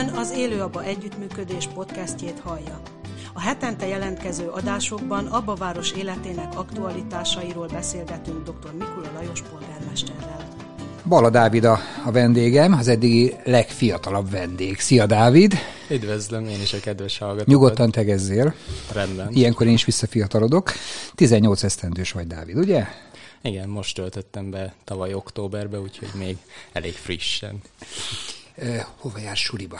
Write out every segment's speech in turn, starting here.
Ön az Élőaba Együttműködés podcastjét hallja. A hetente jelentkező adásokban Abba város életének aktualitásairól beszélgetünk dr. Mikula Lajos polgármesterrel. Bala Dávid a, a vendégem, az eddigi legfiatalabb vendég. Szia Dávid! Üdvözlöm én is a kedves hallgatókat. Nyugodtan tegezzél. Rendben. Ilyenkor én is visszafiatalodok. 18 esztendős vagy, Dávid, ugye? Igen, most töltöttem be tavaly októberbe, úgyhogy még elég frissen. Hova jársz suliba?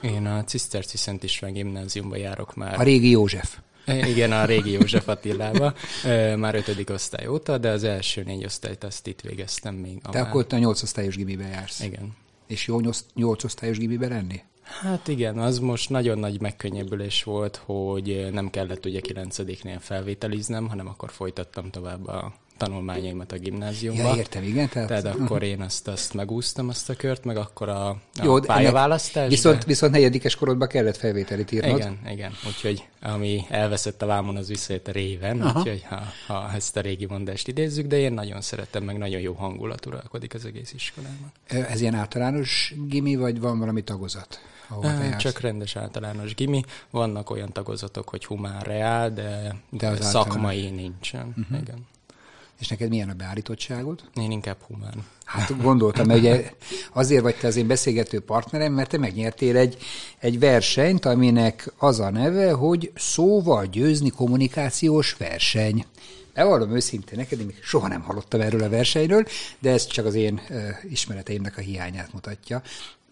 Én a Ciszterci Szent István gimnáziumba járok már. A régi József. Igen, a régi József Attilába, már ötödik osztály óta, de az első négy osztályt azt itt végeztem még. Te amár... akkor a nyolc osztályos gimibe jársz. Igen. És jó nyolc osztályos gimibe lenni? Hát igen, az most nagyon nagy megkönnyebbülés volt, hogy nem kellett ugye kilencediknél felvételiznem, hanem akkor folytattam tovább a tanulmányaimat a gimnáziumban. Ja, értem, igen. Tehát, tehát akkor én azt, azt megúsztam, azt a kört, meg akkor a, a Jó, pályaválasztás. Viszont, de... viszont negyedikes korodban kellett felvételit írnod. Igen, igen. Úgyhogy ami elveszett a vámon, az visszajött a réven, Aha. úgyhogy ha, ha ezt a régi mondást idézzük, de én nagyon szeretem, meg nagyon jó hangulat uralkodik az egész iskolában. Ez ilyen általános gimi, vagy van valami tagozat? Csak rendes általános gimi. Vannak olyan tagozatok, hogy humán reál, de, de az szakmai általán... nincsen. Uh-huh. Igen. És neked milyen a beállítottságod? Én inkább humán. Hát gondoltam, hogy ugye azért vagy te az én beszélgető partnerem, mert te megnyertél egy, egy versenyt, aminek az a neve, hogy szóval győzni kommunikációs verseny. Bevallom őszintén neked, én még soha nem hallottam erről a versenyről, de ez csak az én ismereteimnek a hiányát mutatja.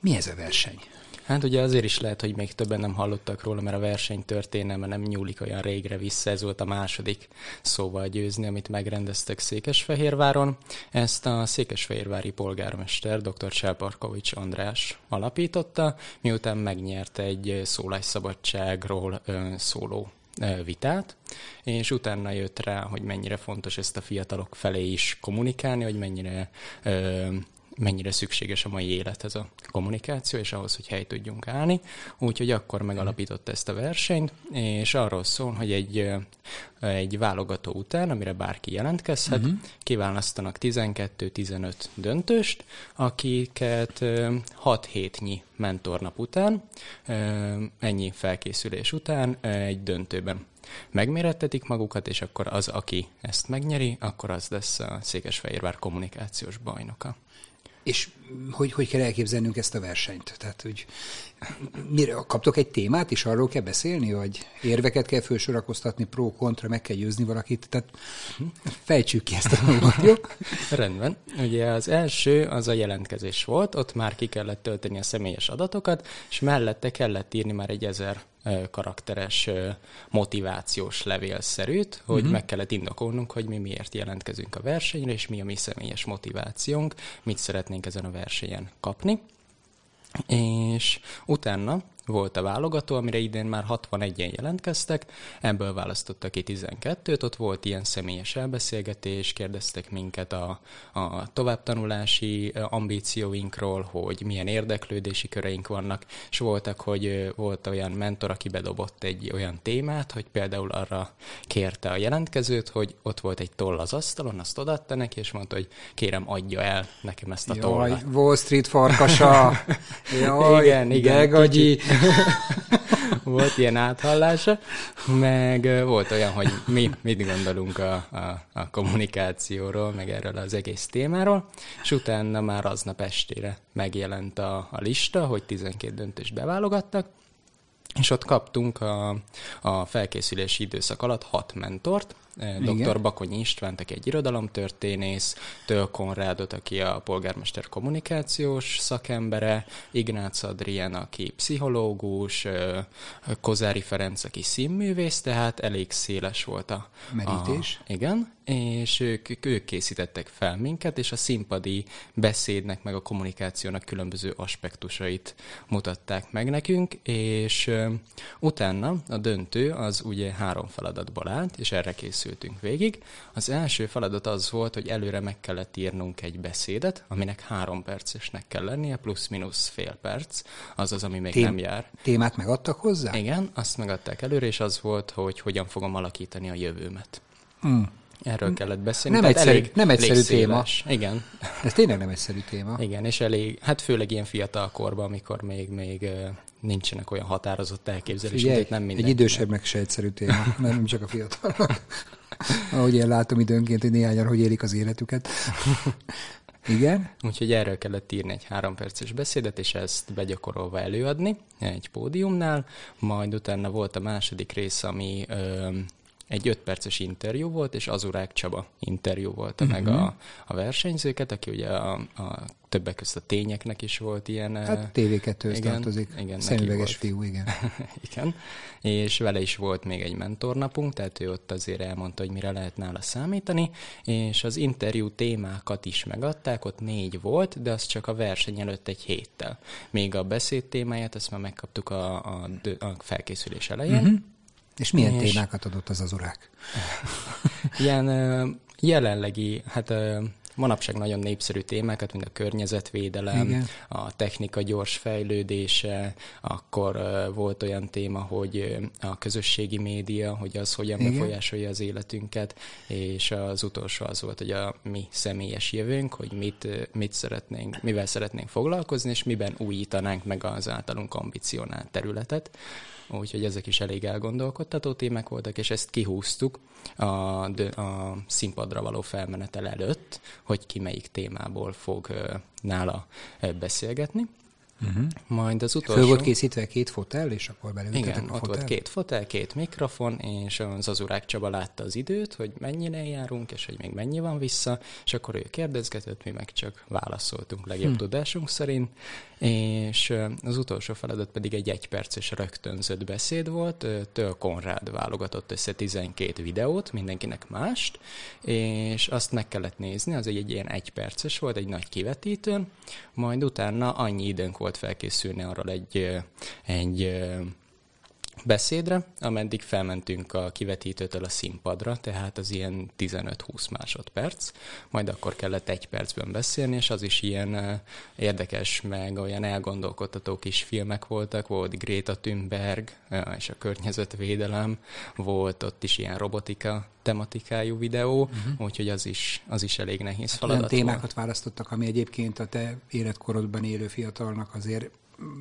Mi ez a verseny? Hát ugye azért is lehet, hogy még többen nem hallottak róla, mert a verseny történelme nem nyúlik olyan régre vissza, ez volt a második szóval győzni, amit megrendeztek Székesfehérváron. Ezt a székesfehérvári polgármester dr. Cselparkovics András alapította, miután megnyert egy szólásszabadságról szóló vitát, és utána jött rá, hogy mennyire fontos ezt a fiatalok felé is kommunikálni, hogy mennyire mennyire szükséges a mai élethez a kommunikáció, és ahhoz, hogy hely tudjunk állni. Úgyhogy akkor megalapította ezt a versenyt, és arról szól, hogy egy, egy válogató után, amire bárki jelentkezhet, uh-huh. kiválasztanak 12-15 döntőst, akiket 6 hétnyi mentornap után, ennyi felkészülés után egy döntőben megmérettetik magukat, és akkor az, aki ezt megnyeri, akkor az lesz a Székesfehérvár kommunikációs bajnoka. És hogy, hogy kell elképzelnünk ezt a versenyt? Tehát, hogy mire, kaptok egy témát, és arról kell beszélni, vagy érveket kell felsorakoztatni, pro, kontra, meg kell győzni valakit? Tehát fejtsük ki ezt a dolgot, jó? Rendben. Ugye az első az a jelentkezés volt, ott már ki kellett tölteni a személyes adatokat, és mellette kellett írni már egy ezer karakteres motivációs levélszerűt, hogy uh-huh. meg kellett indokolnunk, hogy mi miért jelentkezünk a versenyre, és mi a mi személyes motivációnk, mit szeretnénk ezen a versenyen kapni. És utána volt a válogató, amire idén már 61-en jelentkeztek, ebből választottak ki 12-t, ott volt ilyen személyes elbeszélgetés, kérdeztek minket a, a továbbtanulási ambícióinkról, hogy milyen érdeklődési köreink vannak, és voltak, hogy volt olyan mentor, aki bedobott egy olyan témát, hogy például arra kérte a jelentkezőt, hogy ott volt egy toll az asztalon, azt odaadta neki, és mondta, hogy kérem, adja el nekem ezt a Jaj, tollat. Wall Street farkasa! Jaj, igen, igen. volt ilyen áthallása, meg volt olyan, hogy mi mit gondolunk a, a, a kommunikációról, meg erről az egész témáról, és utána már aznap estére megjelent a, a lista, hogy 12 döntést beválogattak, és ott kaptunk a, a felkészülési időszak alatt hat mentort, dr. Bakonyi Istvánt, aki egy irodalomtörténész, Töl Konrádot, aki a polgármester kommunikációs szakembere, Ignác Adrien, aki pszichológus, Kozári Ferenc, aki színművész, tehát elég széles volt a... Merítés. A, igen, és ők, ők készítettek fel minket, és a színpadi beszédnek, meg a kommunikációnak különböző aspektusait mutatták meg nekünk, és utána a döntő az ugye három feladatból állt, és erre készültünk végig. Az első feladat az volt, hogy előre meg kellett írnunk egy beszédet, aminek három percesnek kell lennie, plusz-minusz fél perc, az az, ami még Tém- nem jár. Témát megadtak hozzá? Igen, azt megadták előre, és az volt, hogy hogyan fogom alakítani a jövőmet. Hmm. Erről kellett beszélni. Nem tehát egyszerű- nem egyszerű téma. Igen. Ez tényleg nem egyszerű téma. Igen, és elég, hát főleg ilyen fiatal korban, amikor még, még nincsenek olyan határozott elképzelések, tehát nem egy mindenkinek. idősebbnek se egyszerű téma, nem csak a fiatalnak. Ahogy én látom időnként, hogy néhányan hogy élik az életüket. Igen? Úgyhogy erről kellett írni egy három perces beszédet, és ezt begyakorolva előadni egy pódiumnál, majd utána volt a második rész, ami ö, egy öt perces interjú volt, és Azurák Csaba interjú volt uh-huh. meg a, a versenyzőket, aki ugye a, a többek között a tényeknek is volt ilyen... Hát TV2-höz igen, tartozik. igen, Szemüveges fiú, igen. Igen, és vele is volt még egy mentornapunk, tehát ő ott azért elmondta, hogy mire lehet nála számítani, és az interjú témákat is megadták, ott négy volt, de az csak a verseny előtt egy héttel. Még a beszéd témáját, ezt már megkaptuk a, a, a felkészülés elején. Uh-huh. És milyen És- témákat adott az az urák? Ilyen jelenlegi, hát manapság nagyon népszerű témákat, mint a környezetvédelem, Igen. a technika gyors fejlődése, akkor volt olyan téma, hogy a közösségi média, hogy az hogyan Igen. befolyásolja az életünket, és az utolsó az volt, hogy a mi személyes jövőnk, hogy mit, mit szeretnénk, mivel szeretnénk foglalkozni, és miben újítanánk meg az általunk ambicionált területet. Úgyhogy ezek is elég elgondolkodtató témák voltak, és ezt kihúztuk a, a színpadra való felmenetel előtt, hogy ki melyik témából fog nála beszélgetni. Uh-huh. Majd az utolsó... Föl volt készítve két fotel, és akkor belültetek Igen, a ott fotel? volt két fotel, két mikrofon, és az Azurák Csaba látta az időt, hogy mennyire járunk, és hogy még mennyi van vissza, és akkor ő kérdezgetett, mi meg csak válaszoltunk legjobb hm. tudásunk szerint, és az utolsó feladat pedig egy egyperces rögtönzött beszéd volt, Töl Konrád válogatott össze 12 videót, mindenkinek mást, és azt meg kellett nézni, az egy, egy ilyen egyperces volt, egy nagy kivetítőn, majd utána annyi időnk volt felkészülni arról egy, egy beszédre, ameddig felmentünk a kivetítőtől a színpadra, tehát az ilyen 15-20 másodperc, majd akkor kellett egy percben beszélni, és az is ilyen uh, érdekes, meg olyan elgondolkodtató kis filmek voltak, volt Greta Thunberg uh, és a környezetvédelem, volt ott is ilyen robotika tematikájú videó, uh-huh. úgyhogy az is, az is elég nehéz Olyan feladat témákat volt. választottak, ami egyébként a te életkorodban élő fiatalnak azért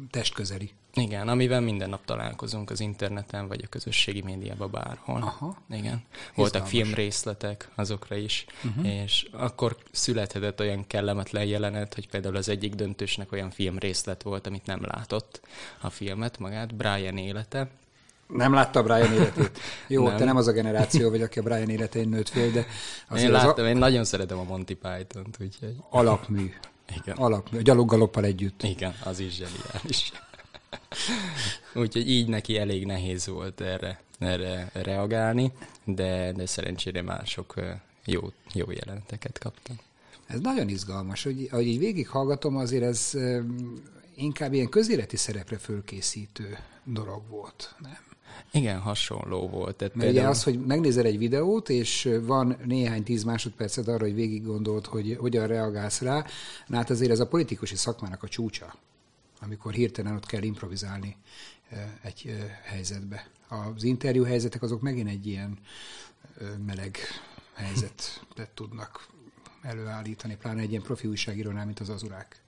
testközeli. Igen, amivel minden nap találkozunk az interneten, vagy a közösségi médiában bárhol. Aha. Igen. Voltak Izgalmas. filmrészletek azokra is, uh-huh. és akkor születhetett olyan kellemetlen jelenet, hogy például az egyik döntősnek olyan filmrészlet volt, amit nem látott a filmet magát, Brian élete. Nem látta Brian életét. Jó, Nem. te nem az a generáció vagy, aki a Brian életén nőtt fél, de Én láttam, az én nagyon szeretem a Monty Python-t, úgyhogy a- alapmű. Igen. Alapmű. A gyaloggaloppal együtt. Igen, az is zseniális. Úgyhogy így neki elég nehéz volt erre, erre reagálni, de, de szerencsére mások ö, jó, jó jeleneteket kaptam. Ez nagyon izgalmas, hogy ahogy így végighallgatom, azért ez inkább ilyen közéleti szerepre fölkészítő dolog volt. Nem? Igen, hasonló volt. Tehát Mert ugye az, hogy megnézel egy videót, és van néhány tíz másodperced arra, hogy végig gondold, hogy hogyan reagálsz rá, na hát azért ez a politikusi szakmának a csúcsa, amikor hirtelen ott kell improvizálni egy helyzetbe. Az interjú helyzetek azok megint egy ilyen meleg helyzetet tudnak előállítani, pláne egy ilyen profi újságírónál, mint az azurák.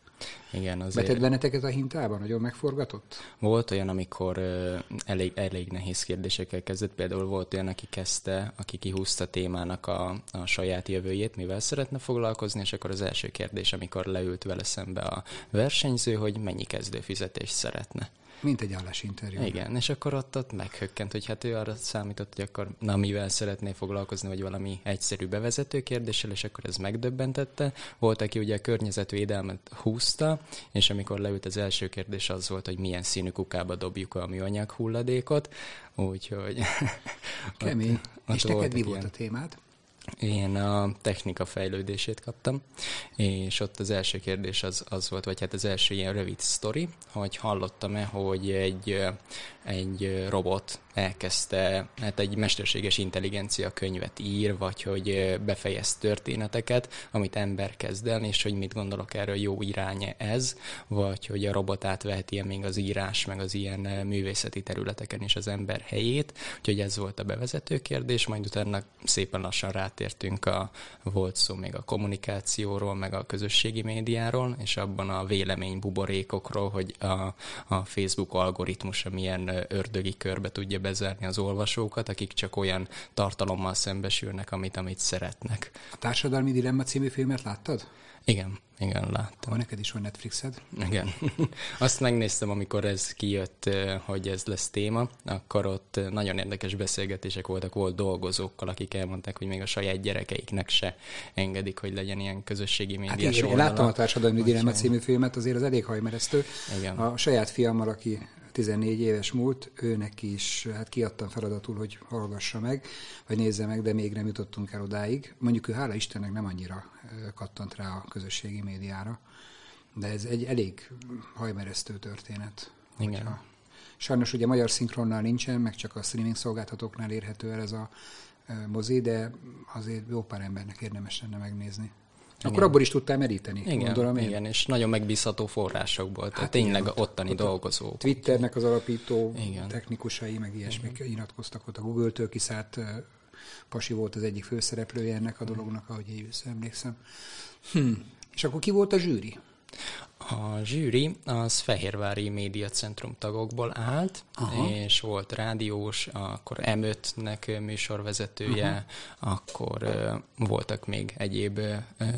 Igen, azért Vetett benneteket a hintában? Nagyon megforgatott? volt olyan, amikor ö, elég, elég nehéz kérdésekkel kezdett. Például volt olyan, aki kezdte, aki kihúzta témának a, a saját jövőjét, mivel szeretne foglalkozni, és akkor az első kérdés, amikor leült vele szembe a versenyző, hogy mennyi kezdőfizetést szeretne. Mint egy állásinterjú. Igen, és akkor ott, ott meghökkent, hogy hát ő arra számított, hogy akkor na mivel szeretné foglalkozni, vagy valami egyszerű bevezető kérdéssel, és akkor ez megdöbbentette. Volt, aki ugye a környezetvédelmet húzta, és amikor leült az első kérdés, az volt, hogy milyen színű kukába dobjuk a műanyag hulladékot, úgyhogy... Kemény. ott és neked voltak mi volt ilyen- a témád? Én a technika fejlődését kaptam, és ott az első kérdés az, az volt, vagy hát az első ilyen rövid sztori, hogy hallottam-e, hogy egy, egy robot elkezdte, hát egy mesterséges intelligencia könyvet ír, vagy hogy befejez történeteket, amit ember kezd el, és hogy mit gondolok erről, jó irány ez, vagy hogy a robot átveheti még az írás, meg az ilyen művészeti területeken is az ember helyét. Úgyhogy ez volt a bevezető kérdés, majd utána szépen lassan rátértünk a volt szó még a kommunikációról, meg a közösségi médiáról, és abban a vélemény buborékokról, hogy a, a Facebook algoritmusa milyen ördögi körbe tudja bezárni az olvasókat, akik csak olyan tartalommal szembesülnek, amit, amit szeretnek. A Társadalmi Dilemma című filmet láttad? Igen, igen, láttam. Van neked is van Netflixed? Igen. Azt megnéztem, amikor ez kijött, hogy ez lesz téma, akkor ott nagyon érdekes beszélgetések voltak, volt dolgozókkal, akik elmondták, hogy még a saját gyerekeiknek se engedik, hogy legyen ilyen közösségi médiás hát igen, Én láttam a Társadalmi Dilemma című filmet, azért az elég hajmeresztő. Igen. A saját fiammal, aki 14 éves múlt, őnek is hát kiadtam feladatul, hogy hallgassa meg, vagy nézze meg, de még nem jutottunk el odáig. Mondjuk ő hála Istennek nem annyira kattant rá a közösségi médiára, de ez egy elég hajmeresztő történet. Igen. Hogyha... Sajnos ugye magyar szinkronnál nincsen, meg csak a streaming szolgáltatóknál érhető el ez a mozi, de azért jó pár embernek érdemes lenne megnézni. Igen. Akkor abból is tudtál meríteni, igen, gondolom én. Igen, és nagyon megbízható forrásokból, tehát hát tényleg igen, ottani ott dolgozók. Twitternek az alapító igen. technikusai, meg ilyesmik igen. nyilatkoztak ott a Google-től kiszállt Pasi volt az egyik főszereplője ennek a dolognak, ahogy én emlékszem. Hm. És akkor ki volt a zsűri? A zsűri az Fehérvári Médiacentrum tagokból állt, Aha. és volt rádiós, akkor M5-nek műsorvezetője, Aha. akkor voltak még egyéb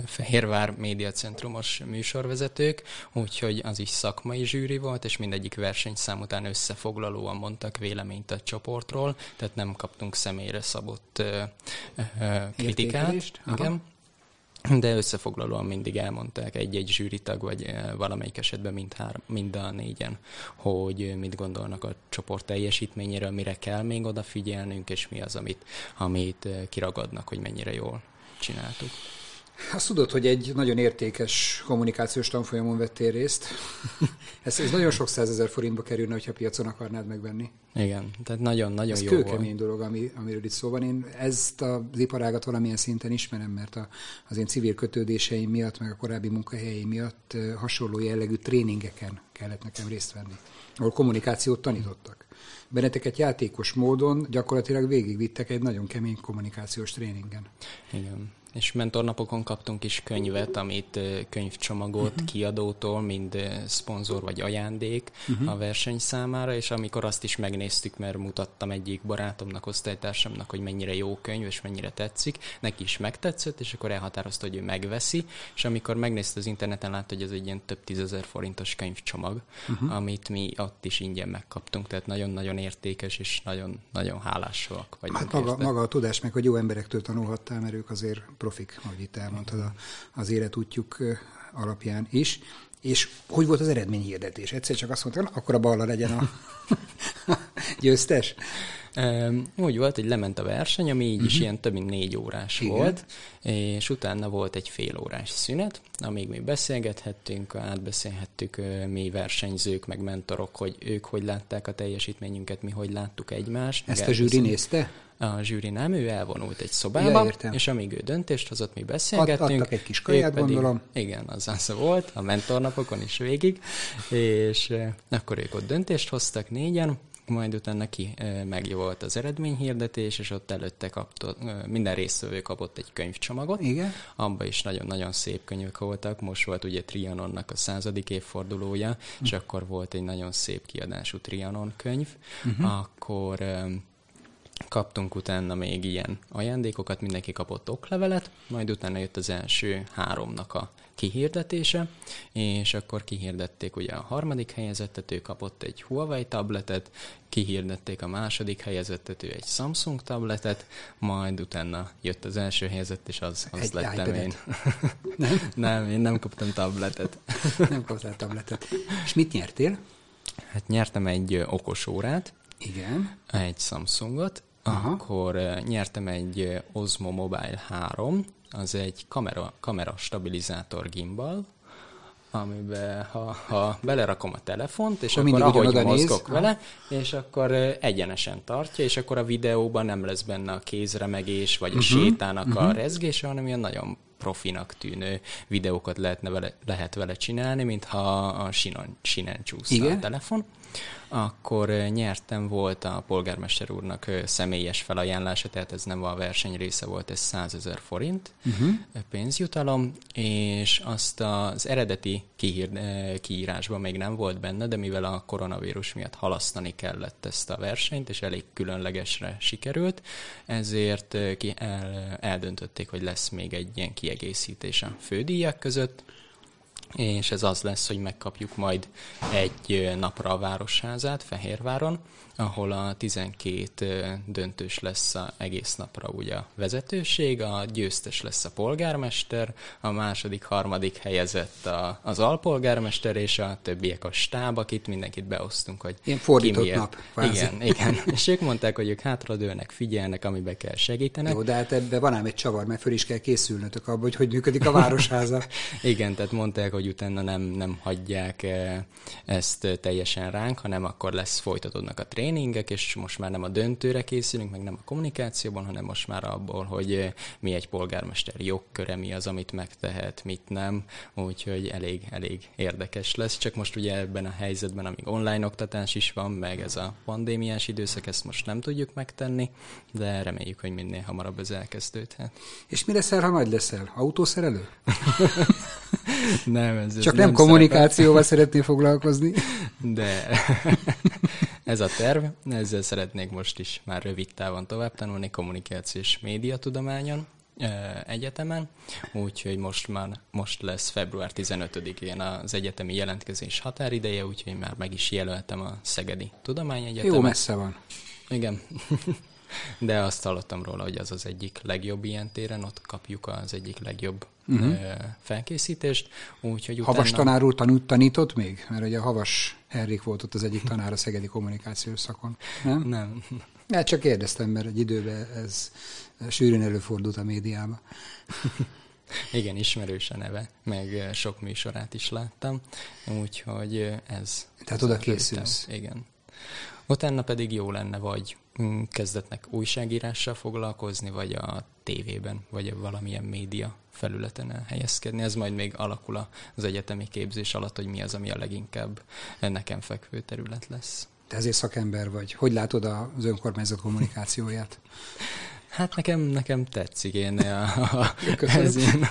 Fehérvár Médiacentrumos műsorvezetők, úgyhogy az is szakmai zsűri volt, és mindegyik versenyszám után összefoglalóan mondtak véleményt a csoportról, tehát nem kaptunk személyre szabott kritikát. Igen de összefoglalóan mindig elmondták egy-egy zsűritag, vagy eh, valamelyik esetben mind, hár, mind a négyen, hogy mit gondolnak a csoport teljesítményéről, mire kell még odafigyelnünk, és mi az, amit, amit eh, kiragadnak, hogy mennyire jól csináltuk. Azt tudod, hogy egy nagyon értékes kommunikációs tanfolyamon vettél részt. ez, ez nagyon sok százezer forintba kerülne, hogyha piacon akarnád megvenni. Igen, tehát nagyon-nagyon jó kőkemény dolog, ami, amiről itt szó van. Én ezt az iparágat valamilyen szinten ismerem, mert a, az én civil kötődéseim miatt, meg a korábbi munkahelyeim miatt hasonló jellegű tréningeken kellett nekem részt venni, ahol kommunikációt tanítottak. Benneteket játékos módon gyakorlatilag végigvittek egy nagyon kemény kommunikációs tréningen. Igen és mentornapokon kaptunk is könyvet, amit könyvcsomagot uh-huh. kiadótól, mind szponzor vagy ajándék uh-huh. a verseny számára, és amikor azt is megnéztük, mert mutattam egyik barátomnak, osztálytársamnak, hogy mennyire jó könyv, és mennyire tetszik, neki is megtetszett, és akkor elhatározta, hogy ő megveszi, és amikor megnézte az interneten, látta, hogy ez egy ilyen több tízezer forintos könyvcsomag, uh-huh. amit mi ott is ingyen megkaptunk, tehát nagyon-nagyon értékes, és nagyon-nagyon hálásak vagyunk. Hát maga, maga a tudás, meg hogy jó emberektől tanulhattál, mert ők azért profik, ahogy itt elmondtad az életútjuk alapján is. És hogy volt az eredményhirdetés? Egyszer csak azt mondtam, akkor a balla legyen a győztes? Úgy volt, hogy lement a verseny, ami így uh-huh. is mhm. ilyen több mint négy órás Igen. volt, és utána volt egy fél órás szünet, amíg mi beszélgethettünk, átbeszélhettük mi versenyzők, meg mentorok, hogy ők hogy látták a teljesítményünket, mi hogy láttuk egymást. Ezt a zsűri nézte? a zsűri nem, ő elvonult egy szobába, ja, és amíg ő döntést hozott, mi beszélgettünk. Ad, adtak egy kis kaját, pedig, gondolom. Igen, az az volt, a mentornapokon is végig, és akkor ők ott döntést hoztak négyen, majd utána ki meg volt az eredményhirdetés, és ott előtte kapta, minden résztvevő kapott egy könyvcsomagot. Igen. Abba is nagyon-nagyon szép könyvek voltak. Most volt ugye Trianonnak a századik évfordulója, uh-huh. és akkor volt egy nagyon szép kiadású Trianon könyv. Uh-huh. Akkor kaptunk utána még ilyen ajándékokat, mindenki kapott oklevelet, majd utána jött az első háromnak a kihirdetése, és akkor kihirdették ugye a harmadik helyezettet, ő kapott egy Huawei tabletet, kihirdették a második helyezettet, ő egy Samsung tabletet, majd utána jött az első helyezett, és az, az egy lettem én. Nem? nem, én nem kaptam tabletet. nem kaptál tabletet. És mit nyertél? Hát nyertem egy okos órát. Igen. Egy Samsungot, Aha. akkor nyertem egy Osmo Mobile 3, az egy kamera, kamera stabilizátor gimbal, amiben ha, ha belerakom a telefont, és akkor, akkor ahogy mozgok néz. vele, és akkor egyenesen tartja, és akkor a videóban nem lesz benne a kézremegés, vagy a uh-huh. sétának uh-huh. a mhm. rezgése, hanem ilyen nagyon profinak tűnő videókat lehetne vele, lehet vele csinálni, mintha a sinon, sinen csúszna a telefon akkor nyertem, volt a polgármester úrnak személyes felajánlása, tehát ez nem a verseny része volt, ez 100 ezer forint uh-huh. pénzjutalom, és azt az eredeti kihír, kiírásban még nem volt benne, de mivel a koronavírus miatt halasztani kellett ezt a versenyt, és elég különlegesre sikerült, ezért ki el, eldöntötték, hogy lesz még egy ilyen kiegészítés a fődíjak között, és ez az lesz, hogy megkapjuk majd egy napra a városházát Fehérváron, ahol a 12 döntős lesz a egész napra ugye a vezetőség, a győztes lesz a polgármester, a második, harmadik helyezett a, az alpolgármester, és a többiek a stáb, akit mindenkit beosztunk, hogy Ilyen fordított ki nap. Kvázi. Igen, igen. és ők mondták, hogy ők hátradőlnek, figyelnek, amibe kell segítenek. Jó, de hát ebbe van ám egy csavar, mert föl is kell készülnötök abba, hogy hogy működik a városháza. igen, tehát mondták, hogy utána nem, nem hagyják ezt teljesen ránk, hanem akkor lesz, folytatódnak a tréningek, és most már nem a döntőre készülünk, meg nem a kommunikációban, hanem most már abból, hogy eh, mi egy polgármester jogköre, mi az, amit megtehet, mit nem, úgyhogy elég, elég érdekes lesz. Csak most ugye ebben a helyzetben, amíg online oktatás is van, meg ez a pandémiás időszak, ezt most nem tudjuk megtenni, de reméljük, hogy minél hamarabb ez elkezdődhet. És mi leszel, ha majd leszel? Autószerelő? nem, ez, ez Csak nem, nem kommunikációval szeretnél foglalkozni? De ez a terv, ezzel szeretnék most is már rövid távon tovább tanulni kommunikációs médiatudományon egyetemen, úgyhogy most már most lesz február 15-én az egyetemi jelentkezés határideje, úgyhogy már meg is jelöltem a Szegedi Tudományegyetemet. Jó messze van. Igen. De azt hallottam róla, hogy az az egyik legjobb ilyen téren, ott kapjuk az egyik legjobb uh-huh. felkészítést. Úgyhogy utána... Havas tanár úr tanult, tanított még? Mert ugye a Havas Henrik volt ott az egyik tanár a Szegedi kommunikációs szakon. Nem? Nem. Hát csak kérdeztem, mert egy időben ez sűrűn előfordult a médiában. Igen, ismerős a neve, meg sok műsorát is láttam, úgyhogy ez... Tehát oda készülsz. Igen. Utána pedig jó lenne, vagy kezdetnek újságírással foglalkozni, vagy a tévében, vagy valamilyen média felületen elhelyezkedni. Ez majd még alakul az egyetemi képzés alatt, hogy mi az, ami a leginkább nekem fekvő terület lesz. Te ezért szakember vagy. Hogy látod az önkormányzat kommunikációját? Hát nekem, nekem tetszik. Én a, a, ez én,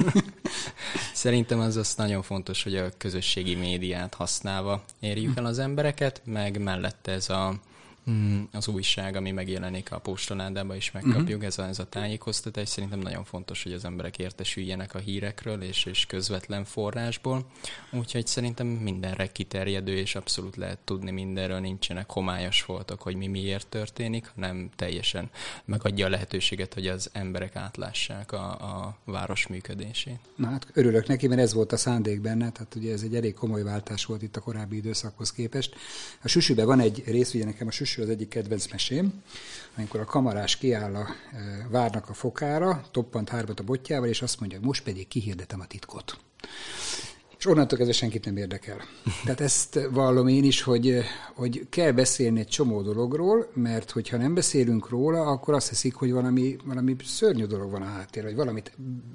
szerintem az az nagyon fontos, hogy a közösségi médiát használva érjük el az embereket, meg mellette ez a Mm, az újság, ami megjelenik a postonádában is megkapjuk, uh-huh. ez, a, ez a tájékoztatás. Szerintem nagyon fontos, hogy az emberek értesüljenek a hírekről és, és közvetlen forrásból. Úgyhogy szerintem mindenre kiterjedő, és abszolút lehet tudni mindenről, nincsenek homályos voltak, hogy mi miért történik, hanem teljesen megadja a lehetőséget, hogy az emberek átlássák a, a város működését. Na hát örülök neki, mert ez volt a szándék benne, tehát ugye ez egy elég komoly váltás volt itt a korábbi időszakhoz képest. A Süsüben van egy rész, ugye nekem a Süsü az egyik kedvenc mesém, amikor a kamarás kiáll a e, várnak a fokára, toppant hármat a botjával, és azt mondja, most pedig kihirdetem a titkot. És onnantól kezdve senkit nem érdekel. Tehát ezt vallom én is, hogy, hogy kell beszélni egy csomó dologról, mert hogyha nem beszélünk róla, akkor azt hiszik, hogy valami, valami szörnyű dolog van a háttér, vagy valamit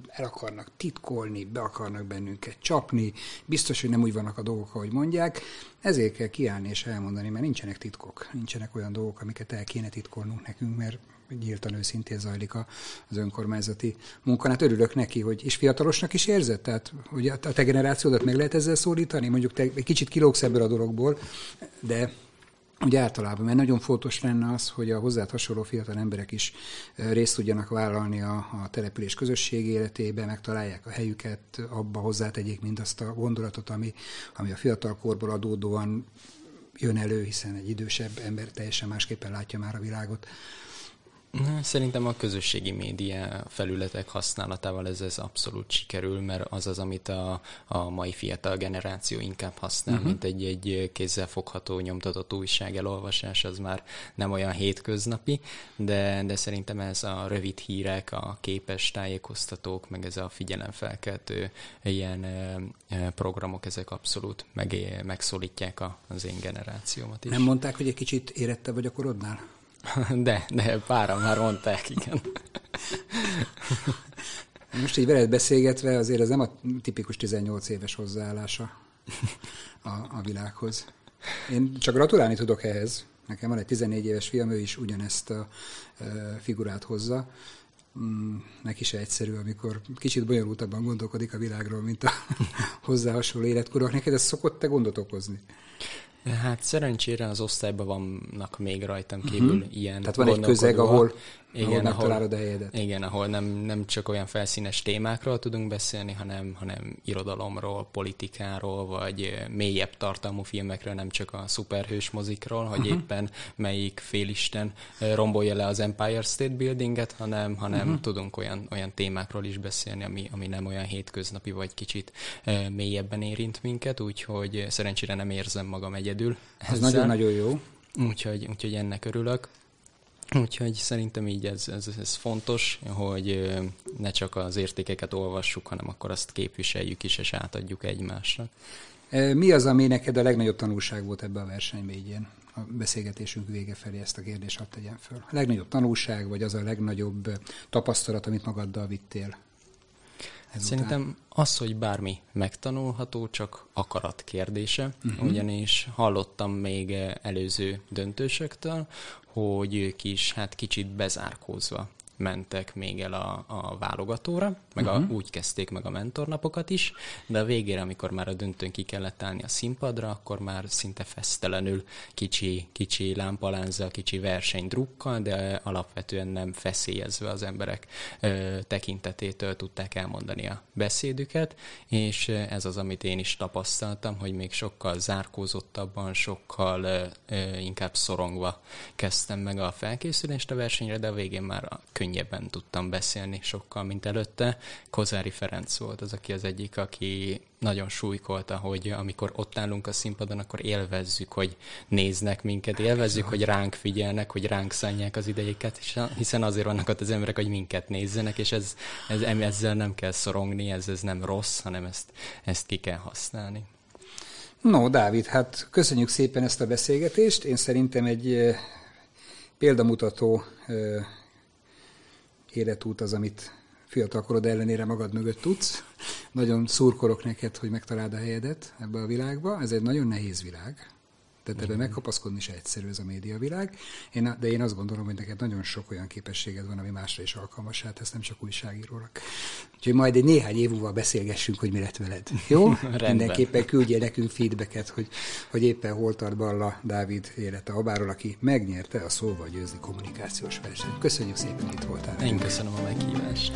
el akarnak titkolni, be akarnak bennünket csapni, biztos, hogy nem úgy vannak a dolgok, ahogy mondják. Ezért kell kiállni és elmondani, mert nincsenek titkok, nincsenek olyan dolgok, amiket el kéne titkolnunk nekünk, mert nyíltan őszintén zajlik az önkormányzati munka. Hát örülök neki, hogy és fiatalosnak is érzed? Tehát, hogy a te generációdat meg lehet ezzel szólítani? Mondjuk te egy kicsit kilógsz ebből a dologból, de Ugye általában, mert nagyon fontos lenne az, hogy a hozzá hasonló fiatal emberek is részt tudjanak vállalni a, a település közösség életébe, megtalálják a helyüket, abba hozzátegyék mindazt a gondolatot, ami, ami a fiatal korból adódóan jön elő, hiszen egy idősebb ember teljesen másképpen látja már a világot. Szerintem a közösségi média felületek használatával ez, ez abszolút sikerül, mert az az, amit a, a mai fiatal generáció inkább használ, uh-huh. mint egy, egy kézzelfogható, nyomtatott újság elolvasás, az már nem olyan hétköznapi, de, de szerintem ez a rövid hírek, a képes tájékoztatók, meg ez a figyelemfelkeltő ilyen programok, ezek abszolút meg, megszólítják az én generációmat is. Nem mondták, hogy egy kicsit érette vagy a korodnál? De, de páran már mondták, igen. Most így veled beszélgetve azért ez nem a tipikus 18 éves hozzáállása a, a világhoz. Én csak gratulálni tudok ehhez. Nekem van egy 14 éves fiam, ő is ugyanezt a e, figurát hozza. Mm, neki se egyszerű, amikor kicsit bonyolultabban gondolkodik a világról, mint a hozzá hasonló életkorok. Neked ez szokott te gondot okozni? Hát szerencsére az osztályban vannak még rajtam kívül uh-huh. ilyen Tehát van egy közeg, ahol igen, ahol megtalálod a helyedet. Igen, ahol nem, nem csak olyan felszínes témákról tudunk beszélni, hanem, hanem irodalomról, politikáról, vagy mélyebb tartalmú filmekről, nem csak a szuperhős mozikról, hogy uh-huh. éppen melyik félisten rombolja le az Empire State Buildinget, hanem, hanem uh-huh. tudunk olyan, olyan témákról is beszélni, ami, ami nem olyan hétköznapi, vagy kicsit mélyebben érint minket, úgyhogy szerencsére nem érzem magam egyedül. Ez nagyon-nagyon jó. Úgyhogy, úgyhogy ennek örülök. Úgyhogy szerintem így ez, ez, ez fontos, hogy ne csak az értékeket olvassuk, hanem akkor azt képviseljük is, és átadjuk egymásnak. Mi az, ami neked a legnagyobb tanulság volt ebbe a versenybe így ilyen? A beszélgetésünk vége felé ezt a kérdést hadd tegyem föl. A legnagyobb tanulság, vagy az a legnagyobb tapasztalat, amit magaddal vittél? Ezután? Szerintem az, hogy bármi megtanulható, csak akarat kérdése, uh-huh. ugyanis hallottam még előző döntősektől, hogy ők is hát kicsit bezárkózva mentek még el a, a válogatóra, meg uh-huh. a, mhm. úgy kezdték meg a mentornapokat is, de a végére, amikor már a döntőn ki kellett állni a színpadra, akkor már szinte fesztelenül kicsi, kicsi lámpalánza, kicsi versenydrukkal, de alapvetően nem feszélyezve az emberek ö, tekintetétől tudták elmondani a beszédüket, és ez az, amit én is tapasztaltam, hogy még sokkal zárkózottabban, sokkal ö, ö, inkább szorongva kezdtem meg a felkészülést a versenyre, de a végén már a könyv könnyebben tudtam beszélni sokkal, mint előtte. Kozári Ferenc volt az, aki az egyik, aki nagyon súlykolta, hogy amikor ott állunk a színpadon, akkor élvezzük, hogy néznek minket, élvezzük, hogy ránk figyelnek, hogy ránk szánják az idejéket, hiszen azért vannak ott az emberek, hogy minket nézzenek, és ez, ez, ezzel nem kell szorongni, ez, ez nem rossz, hanem ezt, ezt ki kell használni. No, Dávid, hát köszönjük szépen ezt a beszélgetést. Én szerintem egy eh, példamutató eh, életút az, amit fiatalkorod ellenére magad mögött tudsz. Nagyon szurkolok neked, hogy megtaláld a helyedet ebbe a világba. Ez egy nagyon nehéz világ. Tehát ebben megkapaszkodni is egyszerű ez a médiavilág. Én, de én azt gondolom, hogy neked nagyon sok olyan képességed van, ami másra is alkalmas, hát ezt nem csak újságírónak. Úgyhogy majd egy néhány év múlva beszélgessünk, hogy mi lett veled. Jó? Mindenképpen küldje nekünk feedbacket, hogy, hogy éppen hol tart Balla Dávid élete Abáról, aki megnyerte a szóval győzni kommunikációs versenyt. Köszönjük szépen, hogy itt voltál. Én köszönöm a meghívást.